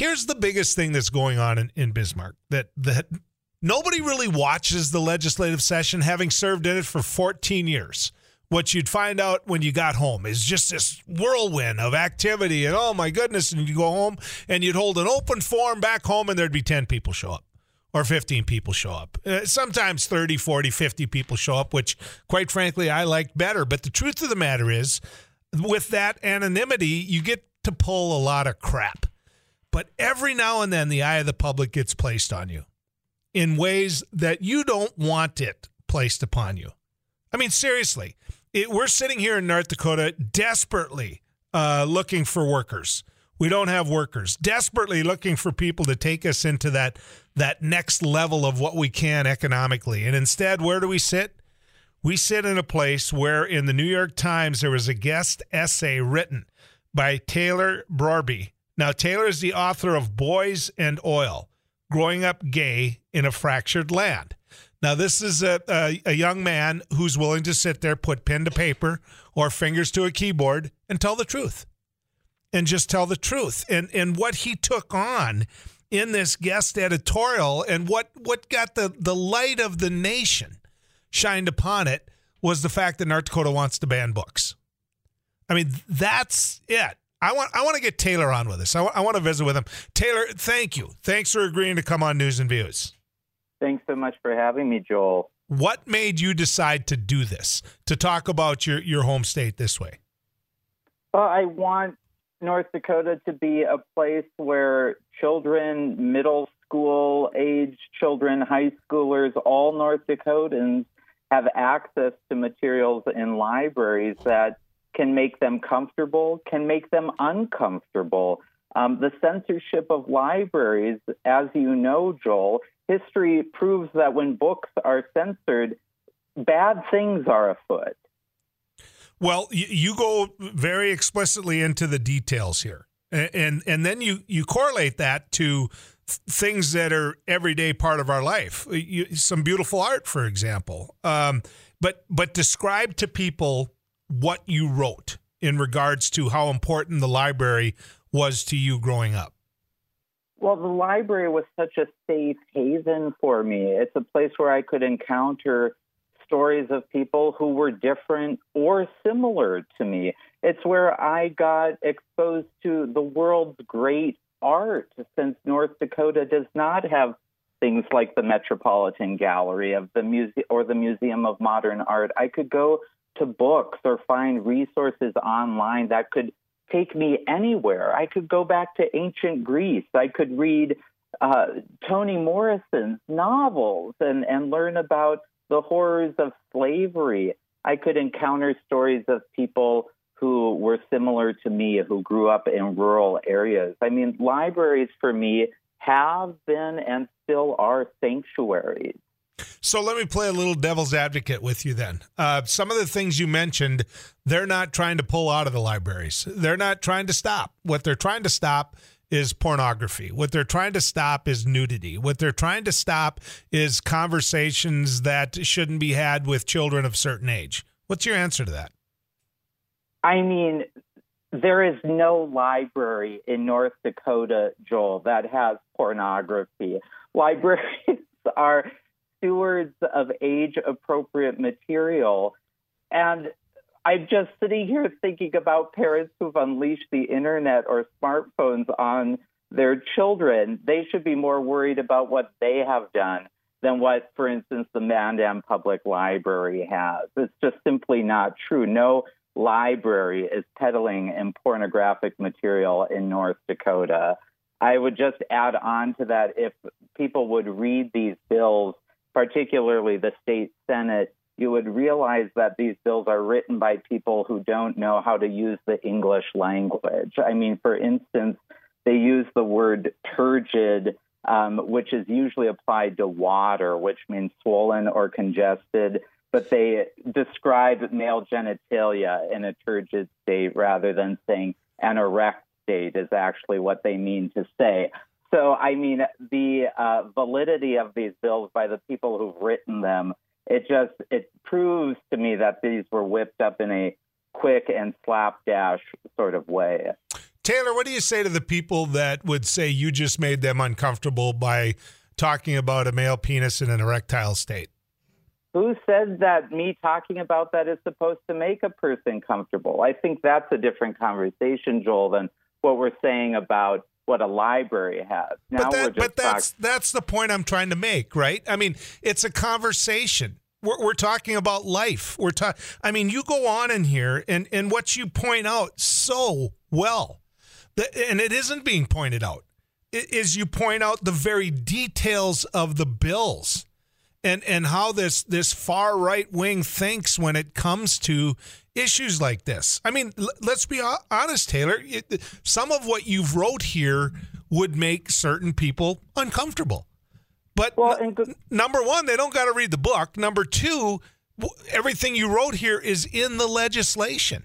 Here's the biggest thing that's going on in, in Bismarck that that nobody really watches the legislative session, having served in it for 14 years. What you'd find out when you got home is just this whirlwind of activity, and oh my goodness! And you go home and you'd hold an open forum back home, and there'd be 10 people show up or 15 people show up. Uh, sometimes 30, 40, 50 people show up, which quite frankly I like better. But the truth of the matter is, with that anonymity, you get to pull a lot of crap. But every now and then, the eye of the public gets placed on you in ways that you don't want it placed upon you. I mean, seriously, it, we're sitting here in North Dakota desperately uh, looking for workers. We don't have workers. Desperately looking for people to take us into that that next level of what we can economically. And instead, where do we sit? We sit in a place where in the New York Times there was a guest essay written by Taylor Brorby. Now, Taylor is the author of Boys and Oil Growing Up Gay in a Fractured Land. Now, this is a, a, a, young man who's willing to sit there, put pen to paper or fingers to a keyboard, and tell the truth. And just tell the truth. And, and what he took on in this guest editorial and what, what got the, the light of the nation shined upon it was the fact that North Dakota wants to ban books. I mean, that's it. I want I want to get Taylor on with us. I, w- I want to visit with him. Taylor, thank you. Thanks for agreeing to come on News and Views. Thanks so much for having me, Joel. What made you decide to do this? To talk about your your home state this way? Well, I want North Dakota to be a place where children, middle school age children, high schoolers, all North Dakotans have access to materials in libraries that can make them comfortable, can make them uncomfortable. Um, the censorship of libraries, as you know, Joel, history proves that when books are censored, bad things are afoot. Well, you, go very explicitly into the details here, and and, then you you correlate that to things that are everyday part of our life. Some beautiful art, for example. Um, but but describe to people what you wrote in regards to how important the library was to you growing up. Well, the library was such a safe haven for me. It's a place where I could encounter stories of people who were different or similar to me. It's where I got exposed to the world's great art, since North Dakota does not have things like the Metropolitan Gallery of the muse- or the Museum of Modern Art. I could go to books or find resources online that could take me anywhere. I could go back to ancient Greece. I could read uh, Toni Morrison's novels and, and learn about the horrors of slavery. I could encounter stories of people who were similar to me, who grew up in rural areas. I mean, libraries for me have been and still are sanctuaries. So let me play a little devil's advocate with you then. Uh, some of the things you mentioned, they're not trying to pull out of the libraries. They're not trying to stop. What they're trying to stop is pornography. What they're trying to stop is nudity. What they're trying to stop is conversations that shouldn't be had with children of certain age. What's your answer to that? I mean, there is no library in North Dakota, Joel, that has pornography. Libraries are stewards of age appropriate material. And I'm just sitting here thinking about parents who've unleashed the internet or smartphones on their children. They should be more worried about what they have done than what, for instance, the Mandan Public Library has. It's just simply not true. No library is peddling in pornographic material in North Dakota. I would just add on to that if people would read these bills, particularly the state Senate, you would realize that these bills are written by people who don't know how to use the English language. I mean, for instance, they use the word turgid, um, which is usually applied to water, which means swollen or congested, but they describe male genitalia in a turgid state rather than saying an erect state is actually what they mean to say. So, I mean, the uh, validity of these bills by the people who've written them it just it proves to me that these were whipped up in a quick and slapdash sort of way. Taylor, what do you say to the people that would say you just made them uncomfortable by talking about a male penis in an erectile state? Who says that me talking about that is supposed to make a person comfortable? I think that's a different conversation, Joel, than what we're saying about what a library has. Now but, that, but that's talk- that's the point I'm trying to make, right? I mean, it's a conversation. We're, we're talking about life. We're talking. I mean, you go on in here, and and what you point out so well, that, and it isn't being pointed out, is you point out the very details of the bills and and how this this far right wing thinks when it comes to issues like this. I mean, l- let's be honest, Taylor. It, some of what you've wrote here would make certain people uncomfortable. But well, n- number one, they don't got to read the book. Number two, w- everything you wrote here is in the legislation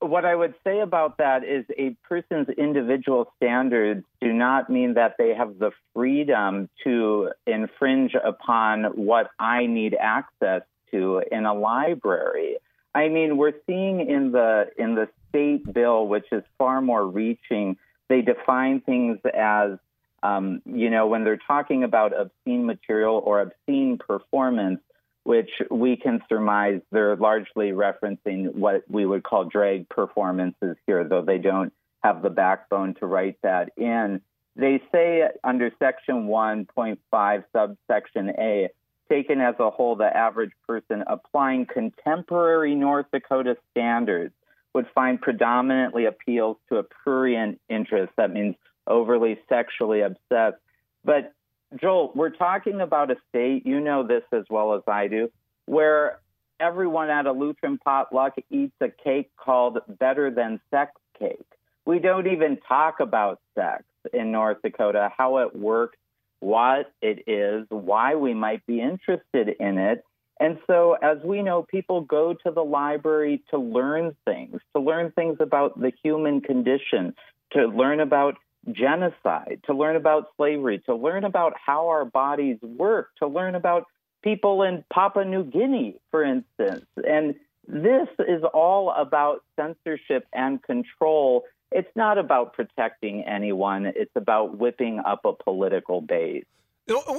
what I would say about that is a person's individual standards do not mean that they have the freedom to infringe upon what I need access to in a library. I mean, we're seeing in the in the state bill, which is far more reaching, they define things as um, you know, when they're talking about obscene material or obscene performance, which we can surmise they're largely referencing what we would call drag performances here, though they don't have the backbone to write that in. They say under Section 1.5, subsection A, taken as a whole, the average person applying contemporary North Dakota standards would find predominantly appeals to a prurient interest. That means overly sexually obsessed. But Joel, we're talking about a state, you know this as well as I do, where everyone at a Lutheran potluck eats a cake called better than sex cake. We don't even talk about sex in North Dakota, how it works, what it is, why we might be interested in it. And so, as we know, people go to the library to learn things, to learn things about the human condition, to learn about genocide, to learn about slavery, to learn about how our bodies work, to learn about people in Papua New Guinea, for instance. And this is all about censorship and control. It's not about protecting anyone, it's about whipping up a political base.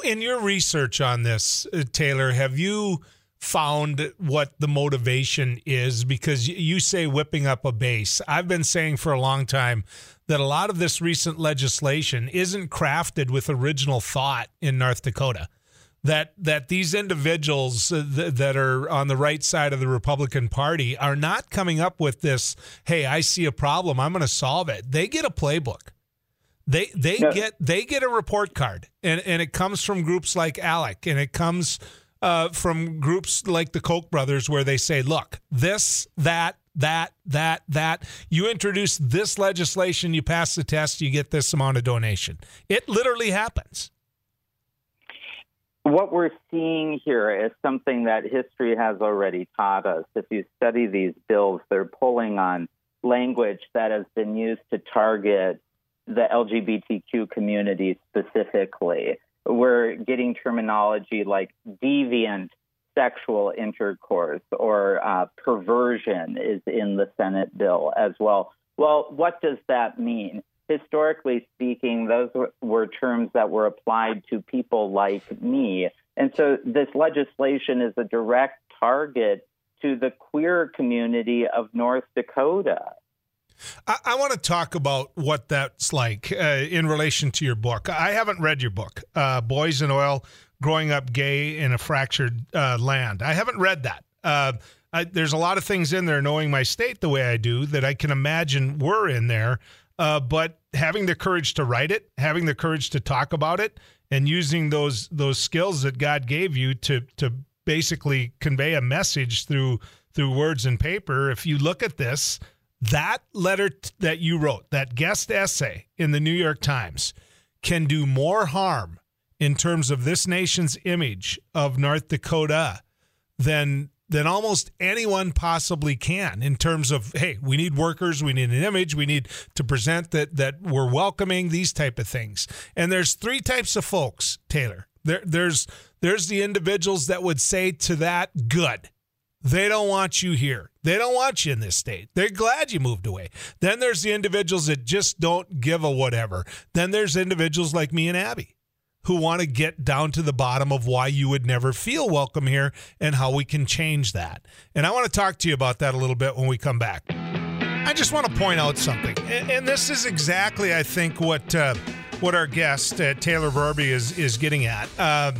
In your research on this, uh, Taylor, have you found what the motivation is because you say whipping up a base. I've been saying for a long time that a lot of this recent legislation isn't crafted with original thought in North Dakota. That that these individuals uh, th- that are on the right side of the Republican Party are not coming up with this. Hey, I see a problem. I'm going to solve it. They get a playbook. They they yeah. get they get a report card, and and it comes from groups like ALEC, and it comes uh, from groups like the Koch brothers where they say, look, this, that, that, that, that. You introduce this legislation, you pass the test, you get this amount of donation. It literally happens. What we're seeing here is something that history has already taught us. If you study these bills, they're pulling on language that has been used to target the LGBTQ community specifically we're getting terminology like deviant sexual intercourse or uh, perversion is in the Senate bill as well. Well, what does that mean? Historically speaking, those were, terms that were applied to people like me. And so this legislation is a direct target to the queer community of North Dakota. I, I want to talk about what that's like uh, in relation to your book. I haven't read your book, uh, Boys and Oil Growing Up Gay in a Fractured uh, Land. I haven't read that. Uh, I, there's a lot of things in there, knowing my state the way I do, that I can imagine were in there. Uh, but having the courage to write it, having the courage to talk about it, and using those those skills that God gave you to to basically convey a message through through words and paper. If you look at this, that letter t- that you wrote, that guest essay in the New York Times, can do more harm in terms of this nation's image of North Dakota than than almost anyone possibly can in terms of hey we need workers we need an image we need to present that that we're welcoming these type of things and there's three types of folks taylor there there's there's the individuals that would say to that good They don't want you here. They don't want you in this state. They're glad you moved away. Then there's the individuals that just don't give a whatever. Then there's individuals like me and Abby who want to get down to the bottom of why you would never feel welcome here and how we can change that. And I want to talk to you about that a little bit when we come back. I just want to point out something, and, this is exactly, I think, what uh, what our guest uh, Taylor Brorby is is getting at. Uh,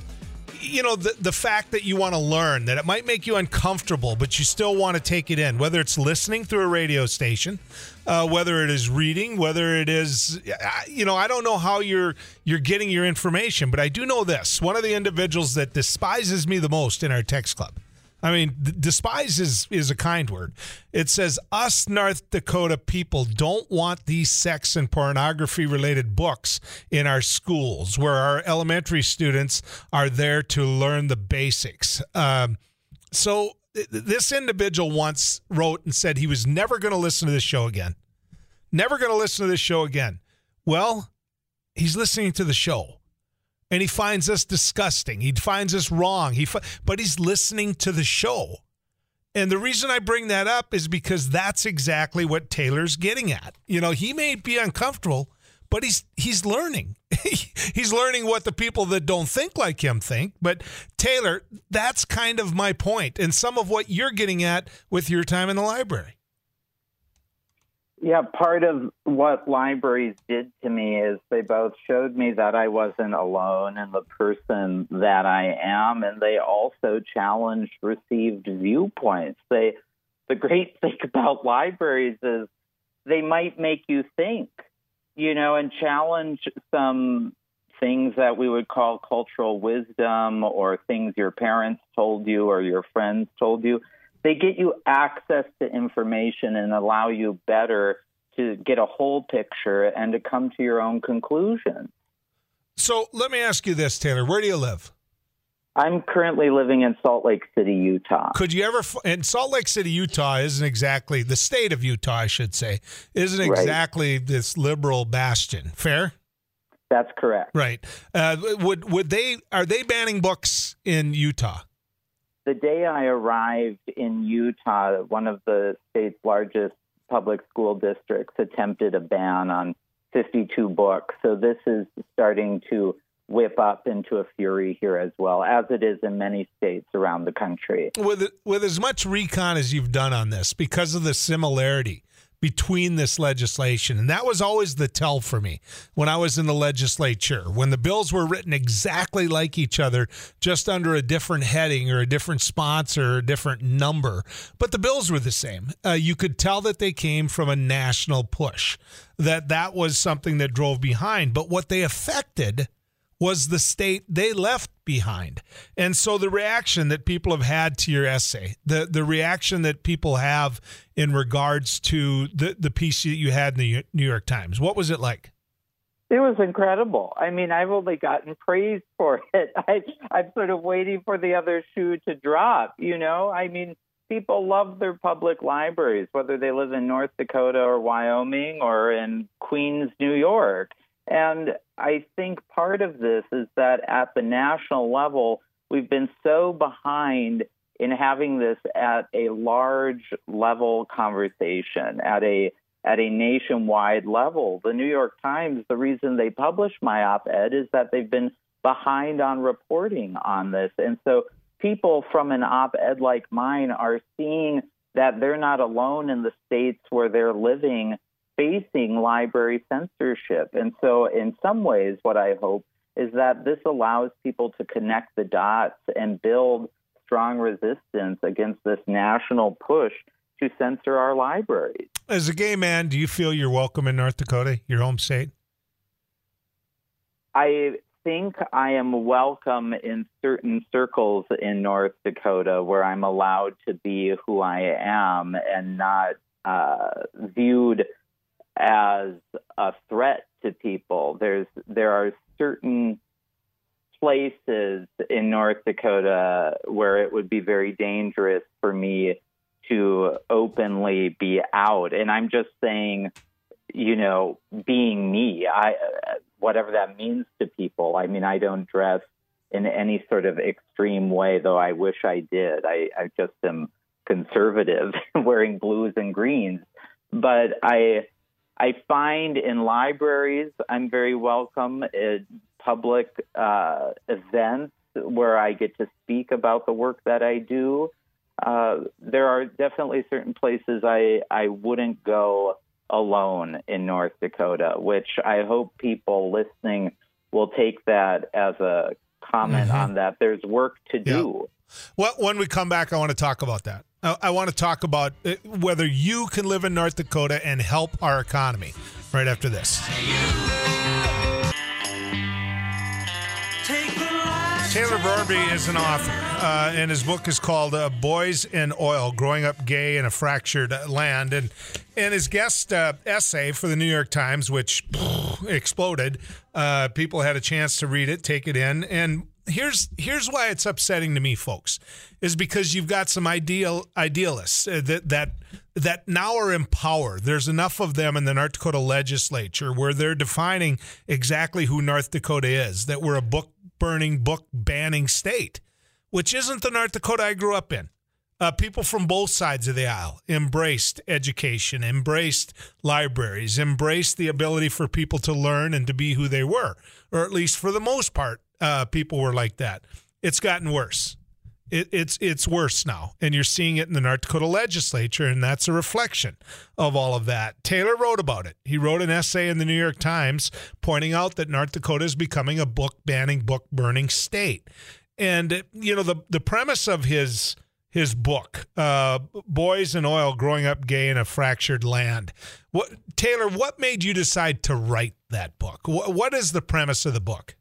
you know, the, the fact that you want to learn, that it might make you uncomfortable, but you still want to take it in, whether it's listening through a radio station, uh, whether it is reading, whether it is, you know, I don't know how you're you're getting your information, but I do know this: one of the individuals that despises me the most in our text club I mean, despise is, is a kind word. It says, Us North Dakota people don't want these sex and pornography related books in our schools where our elementary students are there to learn the basics. Um, so, this individual once wrote and said he was never going to listen to this show again. Never going to listen to this show again. Well, he's listening to the show and he finds us disgusting. He finds us wrong. He, but he's listening to the show. And the reason I bring that up is because that's exactly what Taylor's getting at. You know, he may be uncomfortable, but he's he's learning. he's learning what the people that don't think like him think. But Taylor, that's kind of my point and some of what you're getting at with your time in the library. Yeah, part of what libraries did to me is they both showed me that I wasn't alone in the person that I am, and they also challenged received viewpoints. They, the great thing about libraries is they might make you think, you know, and challenge some things that we would call cultural wisdom or things your parents told you or your friends told you they get you access to information and allow you better to get a whole picture and to come to your own conclusion. So let me ask you this, Taylor. Where do you live? I'm currently living in Salt Lake City, Utah. Could you ever? And Salt Lake City, Utah, isn't exactly the state of Utah, I should say, isn't exactly right. this liberal bastion. Fair. That's correct. Right. Uh, would would they are they banning books in Utah? the day I arrived in Utah, one of the state's largest public school districts attempted a ban on 52 books. So this is starting to whip up into a fury here as well, as it is in many states around the country. With with as much recon as you've done on this, because of the similarity between this legislation. And that was always the tell for me when I was in the legislature. When the bills were written exactly like each other, just under a different heading or a different sponsor or a different number, but the bills were the same. Uh, you could tell that they came from a national push, that that was something that drove behind. But what they affected was the state they left behind. And so the reaction that people have had to your essay, the the reaction that people have in regards to the the piece that you had in the New York Times, what was it like? It was incredible. I mean, I've only gotten praise for it. I, I'm sort of waiting for the other shoe to drop. You know, I mean, people love their public libraries, whether they live in North Dakota or Wyoming or in Queens, New York. And I think part of this is that at the national level, we've been so behind in having this at a large level conversation, at a at a nationwide level. The New York Times, the reason they published my op-ed is that they've been behind on reporting on this. And so people from an op-ed like mine are seeing that they're not alone in the states where they're living facing library censorship. And so, in some ways, what I hope is that this allows people to connect the dots and build strong resistance against this national push to censor our libraries. As a gay man, do you feel you're welcome in North Dakota, your home state? I think I am welcome in certain circles in North Dakota where I'm allowed to be who I am and not uh, viewed as a threat to people. There's there are certain places in North Dakota where it would be very dangerous for me to openly be out. And I'm just saying, you know, being me, I whatever that means to people. I mean, I don't dress in any sort of extreme way, though I wish I did. I, I just am conservative, wearing blues and greens. But I I find in libraries I'm very welcome at public uh, events where I get to speak about the work that I do. Uh, there are definitely certain places I, I wouldn't go alone in North Dakota, which I hope people listening will take that as a comment mm-hmm. on that. There's work to do. Yeah. Well, when we come back, I want to talk about that. I, I want to talk about uh, whether you can live in North Dakota and help our economy right after this. Taylor Brorby is an author, uh, and his book is called uh, "Boys and Oil: Growing Up Gay in a Fractured Land." and And his guest uh, essay for the New York Times, which pff, exploded, uh, people had a chance to read it, take it in, and here's here's why it's upsetting to me, folks, is because you've got some ideal idealists uh, that that that now are in power. There's enough of them in the North Dakota legislature where they're defining exactly who North Dakota is. That we're a book burning, book banning state, which isn't the North Dakota I grew up in. Uh, people from both sides of the aisle embraced education, embraced libraries, embraced the ability for people to learn and to be who they were, or at least for the most part, uh, people were like that. It's gotten worse. It, it's it's worse now, and you're seeing it in the North Dakota legislature, and that's a reflection of all of that. Taylor wrote about it. He wrote an essay in the New York Times pointing out that North Dakota is becoming a book banning, book burning state. And you know the the premise of his his book, uh, "Boys and Oil: Growing Up Gay in a Fractured Land." What Taylor? What made you decide to write that book? what, what is the premise of the book?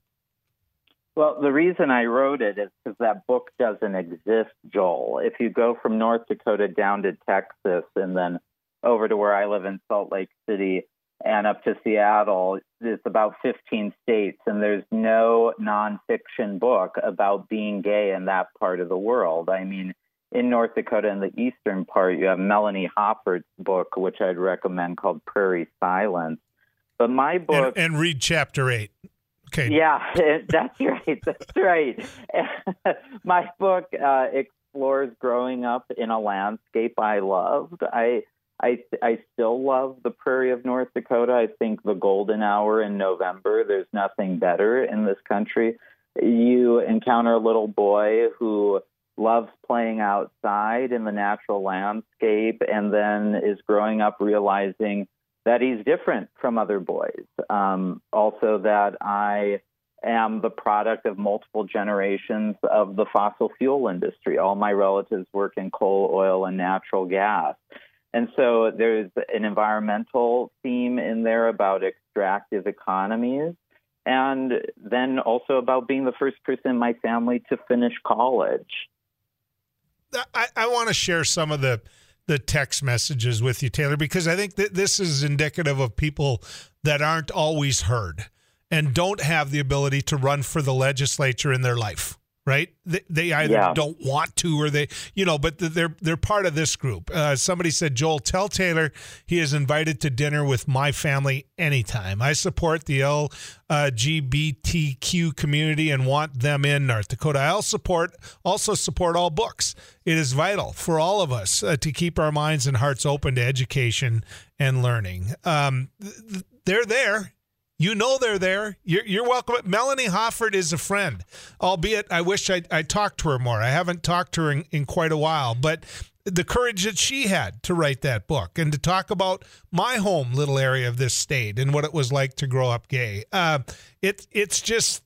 Well, the reason I wrote it is because that book doesn't exist, Joel. If you go from North Dakota down to Texas and then over to where I live in Salt Lake City and up to Seattle, it's about 15 states, and there's no nonfiction book about being gay in that part of the world. I mean, in North Dakota, in the eastern part, you have Melanie Hoffert's book, which I'd recommend called Prairie Silence. But my book. And, and read chapter eight. Okay. Yeah, that's right. That's right. My book uh, explores growing up in a landscape I loved. I, I, I still love the prairie of North Dakota. I think the golden hour in November, there's nothing better in this country. You encounter a little boy who loves playing outside in the natural landscape and then is growing up realizing that he's different from other boys. Um, also, that I am the product of multiple generations of the fossil fuel industry. All my relatives work in coal, oil, and natural gas. And so there's an environmental theme in there about extractive economies. And then also about being the first person in my family to finish college. I, I want to share some of the the text messages with you, Taylor, because I think that this is indicative of people that aren't always heard and don't have the ability to run for the legislature in their life right? They, they either yeah. don't want to or they, you know, but they're they're part of this group. Uh, somebody said, Joel, tell Taylor he is invited to dinner with my family anytime. I support the LGBTQ community and want them in North Dakota. I'll support also support all books. It is vital for all of us uh, to keep our minds and hearts open to education and learning. Um, they're there you know they're there. You're, you're welcome. Melanie Hoffert is a friend, albeit I wish I I talked to her more. I haven't talked to her in, in quite a while, but the courage that she had to write that book and to talk about my home little area of this state and what it was like to grow up gay. Uh, it it's just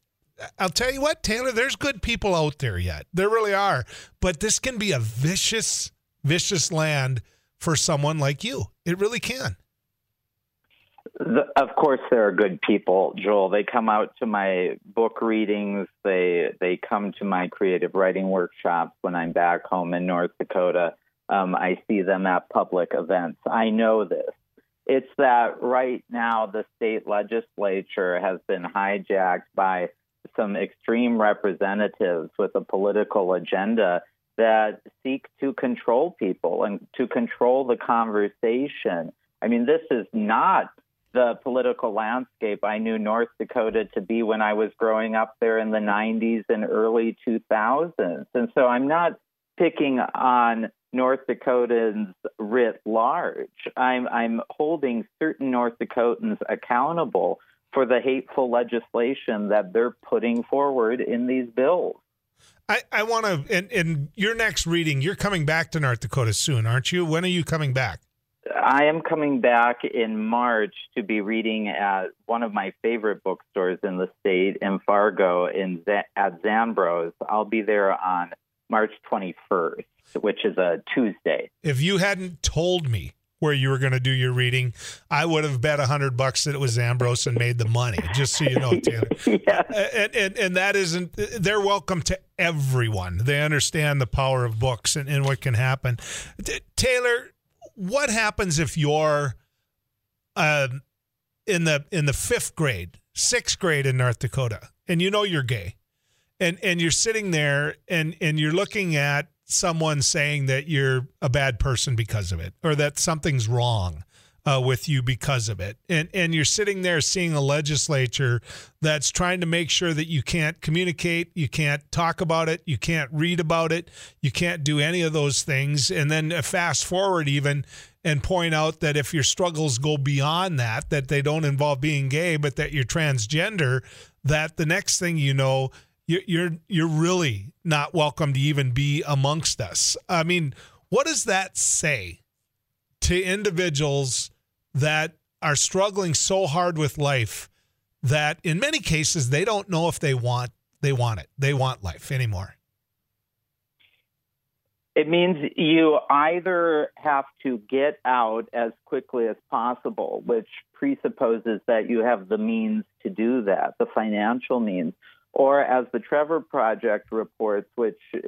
I'll tell you what, Taylor, there's good people out there yet. There really are. But this can be a vicious, vicious land for someone like you. It really can. The, of course, there are good people, Joel. They come out to my book readings. They they come to my creative writing workshops when I'm back home in North Dakota. Um, I see them at public events. I know this. It's that right now the state legislature has been hijacked by some extreme representatives with a political agenda that seek to control people and to control the conversation. I mean, this is not the political landscape I knew North Dakota to be when I was growing up there in the 90s and early 2000s. And so I'm not picking on North Dakotans writ large. I'm, I'm holding certain North Dakotans accountable for the hateful legislation that they're putting forward in these bills. I, I want to, in, in your next reading, you're coming back to North Dakota soon, aren't you? When are you coming back? I am coming back in March to be reading at one of my favorite bookstores in the state, in Fargo, in at Zandbroz. I'll be there on March 21st, which is a Tuesday. If you hadn't told me where you were going to do your reading, I would have bet a hundred bucks that it was Zandbroz and made the money. Just so you know, Taylor. yeah. And, and and that isn't. They're welcome to everyone. They understand the power of books and, and what can happen. Taylor, what happens if you're uh, in the in the fifth grade, sixth grade in North Dakota, and you know you're gay, and and you're sitting there and and you're looking at someone saying that you're a bad person because of it, or that something's wrong uh, with you because of it. And and you're sitting there seeing a legislature that's trying to make sure that you can't communicate, you can't talk about it, you can't read about it, you can't do any of those things. And then fast forward even and point out that if your struggles go beyond that, that they don't involve being gay, but that you're transgender, that the next thing you know, you're you're really not welcome to even be amongst us. I mean, what does that say to individuals that are struggling so hard with life that in many cases they don't know if they want they want it. They want life anymore. It means you either have to get out as quickly as possible, which presupposes that you have the means to do that, the financial means, or as the Trevor Project reports, which uh,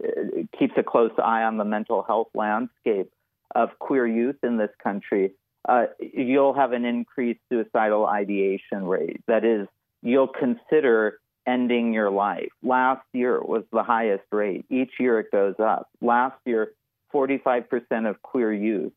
keeps a close eye on the mental health landscape of queer youth in this country, uh, you'll have an increased suicidal ideation rate. That is, you'll consider ending your life. Last year was the highest rate. Each year it goes up. Last year, 45% of queer youth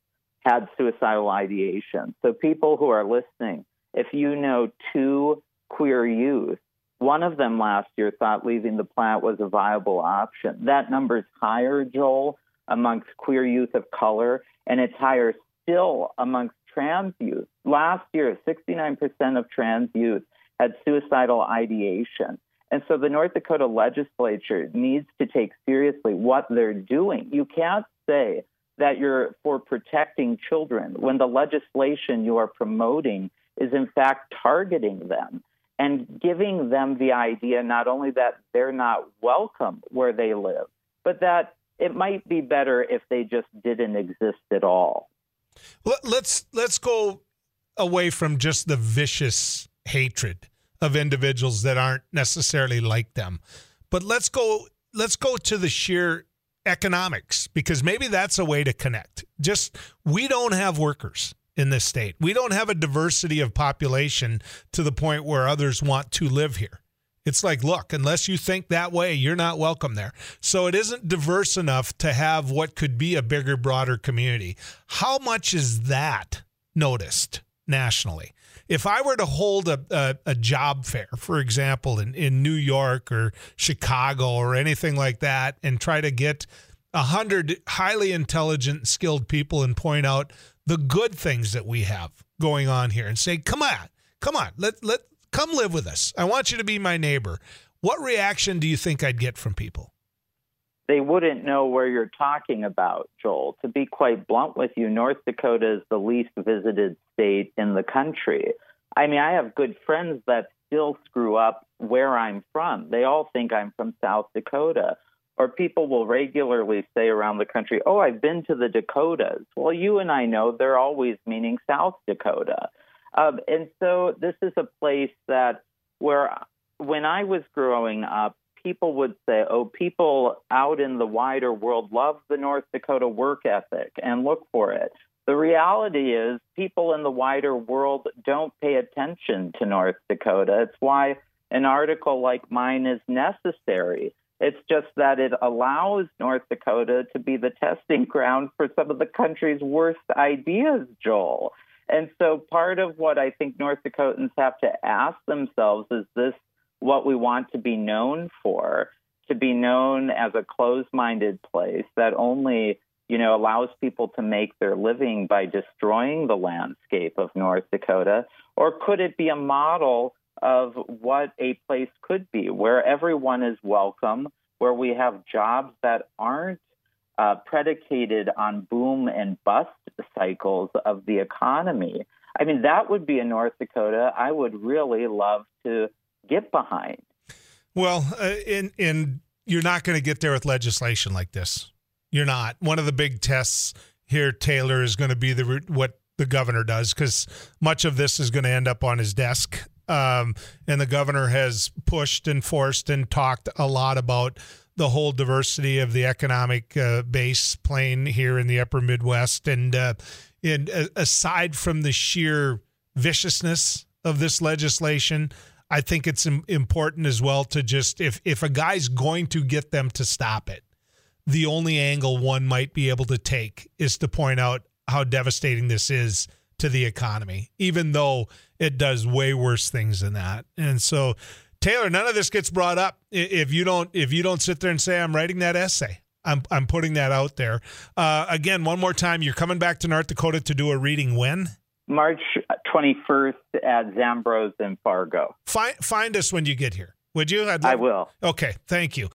had suicidal ideation. So, people who are listening, if you know two queer youth, one of them last year thought leaving the plant was a viable option. That number is higher, Joel, amongst queer youth of color, and it's higher still amongst trans youth. Last year, 69% of trans youth had suicidal ideation. And so the North Dakota legislature needs to take seriously what they're doing. You can't say that you're for protecting children when the legislation you are promoting is in fact targeting them and giving them the idea not only that they're not welcome where they live, but that it might be better if they just didn't exist at all. Let's let's go away from just the vicious hatred of individuals that aren't necessarily like them. But let's go let's go to the sheer economics because maybe that's a way to connect. Just we don't have workers in this state. We don't have a diversity of population to the point where others want to live here. It's like, look, unless you think that way, you're not welcome there. So it isn't diverse enough to have what could be a bigger, broader community. How much is that noticed nationally? If I were to hold a, a, a job fair, for example, in, in New York or Chicago or anything like that, and try to get a hundred highly intelligent, skilled people and point out the good things that we have going on here and say, come on, come on, let, let, come live with us. I want you to be my neighbor. What reaction do you think I'd get from people? They wouldn't know where you're talking about, Joel. To be quite blunt with you, North Dakota is the least visited state in the country. I mean, I have good friends that still screw up where I'm from. They all think I'm from South Dakota. Or people will regularly say around the country, Oh, I've been to the Dakotas. Well, you and I know they're always meaning South Dakota. Um, and so this is a place that where when I was growing up, people would say, oh, people out in the wider world love the North Dakota work ethic and look for it. The reality is, people in the wider world don't pay attention to North Dakota. It's why an article like mine is necessary. It's just that it allows North Dakota to be the testing ground for some of the country's worst ideas, Joel. And so part of what I think North Dakotans have to ask themselves is this what we want to be known for? To be known as a closed minded place that only you know, allows people to make their living by destroying the landscape of North Dakota? Or could it be a model of what a place could be where everyone is welcome, where we have jobs that aren't uh, predicated on boom and bust cycles of the economy? I mean, that would be a North Dakota I would really love to get behind. Well, uh, in in you're not going to get there with legislation like this. You're not. One of the big tests here, Taylor, is going to be the what the governor does because much of this is going to end up on his desk. Um, and the governor has pushed and forced and talked a lot about the whole diversity of the economic uh, base playing here in the upper Midwest. And, uh, and uh, aside from the sheer viciousness of this legislation, I think it's important as well to just if if a guy's going to get them to stop it, the only angle one might be able to take is to point out how devastating this is to the economy, even though it does way worse things than that. And so, Taylor, none of this gets brought up if you don't if you don't sit there and say I'm writing that essay. I'm I'm putting that out there. Uh, again, one more time, you're coming back to North Dakota to do a reading when? March 21st at Zandbroz in Fargo. Find find us when you get here. Would you? I'd I will. Okay, thank you.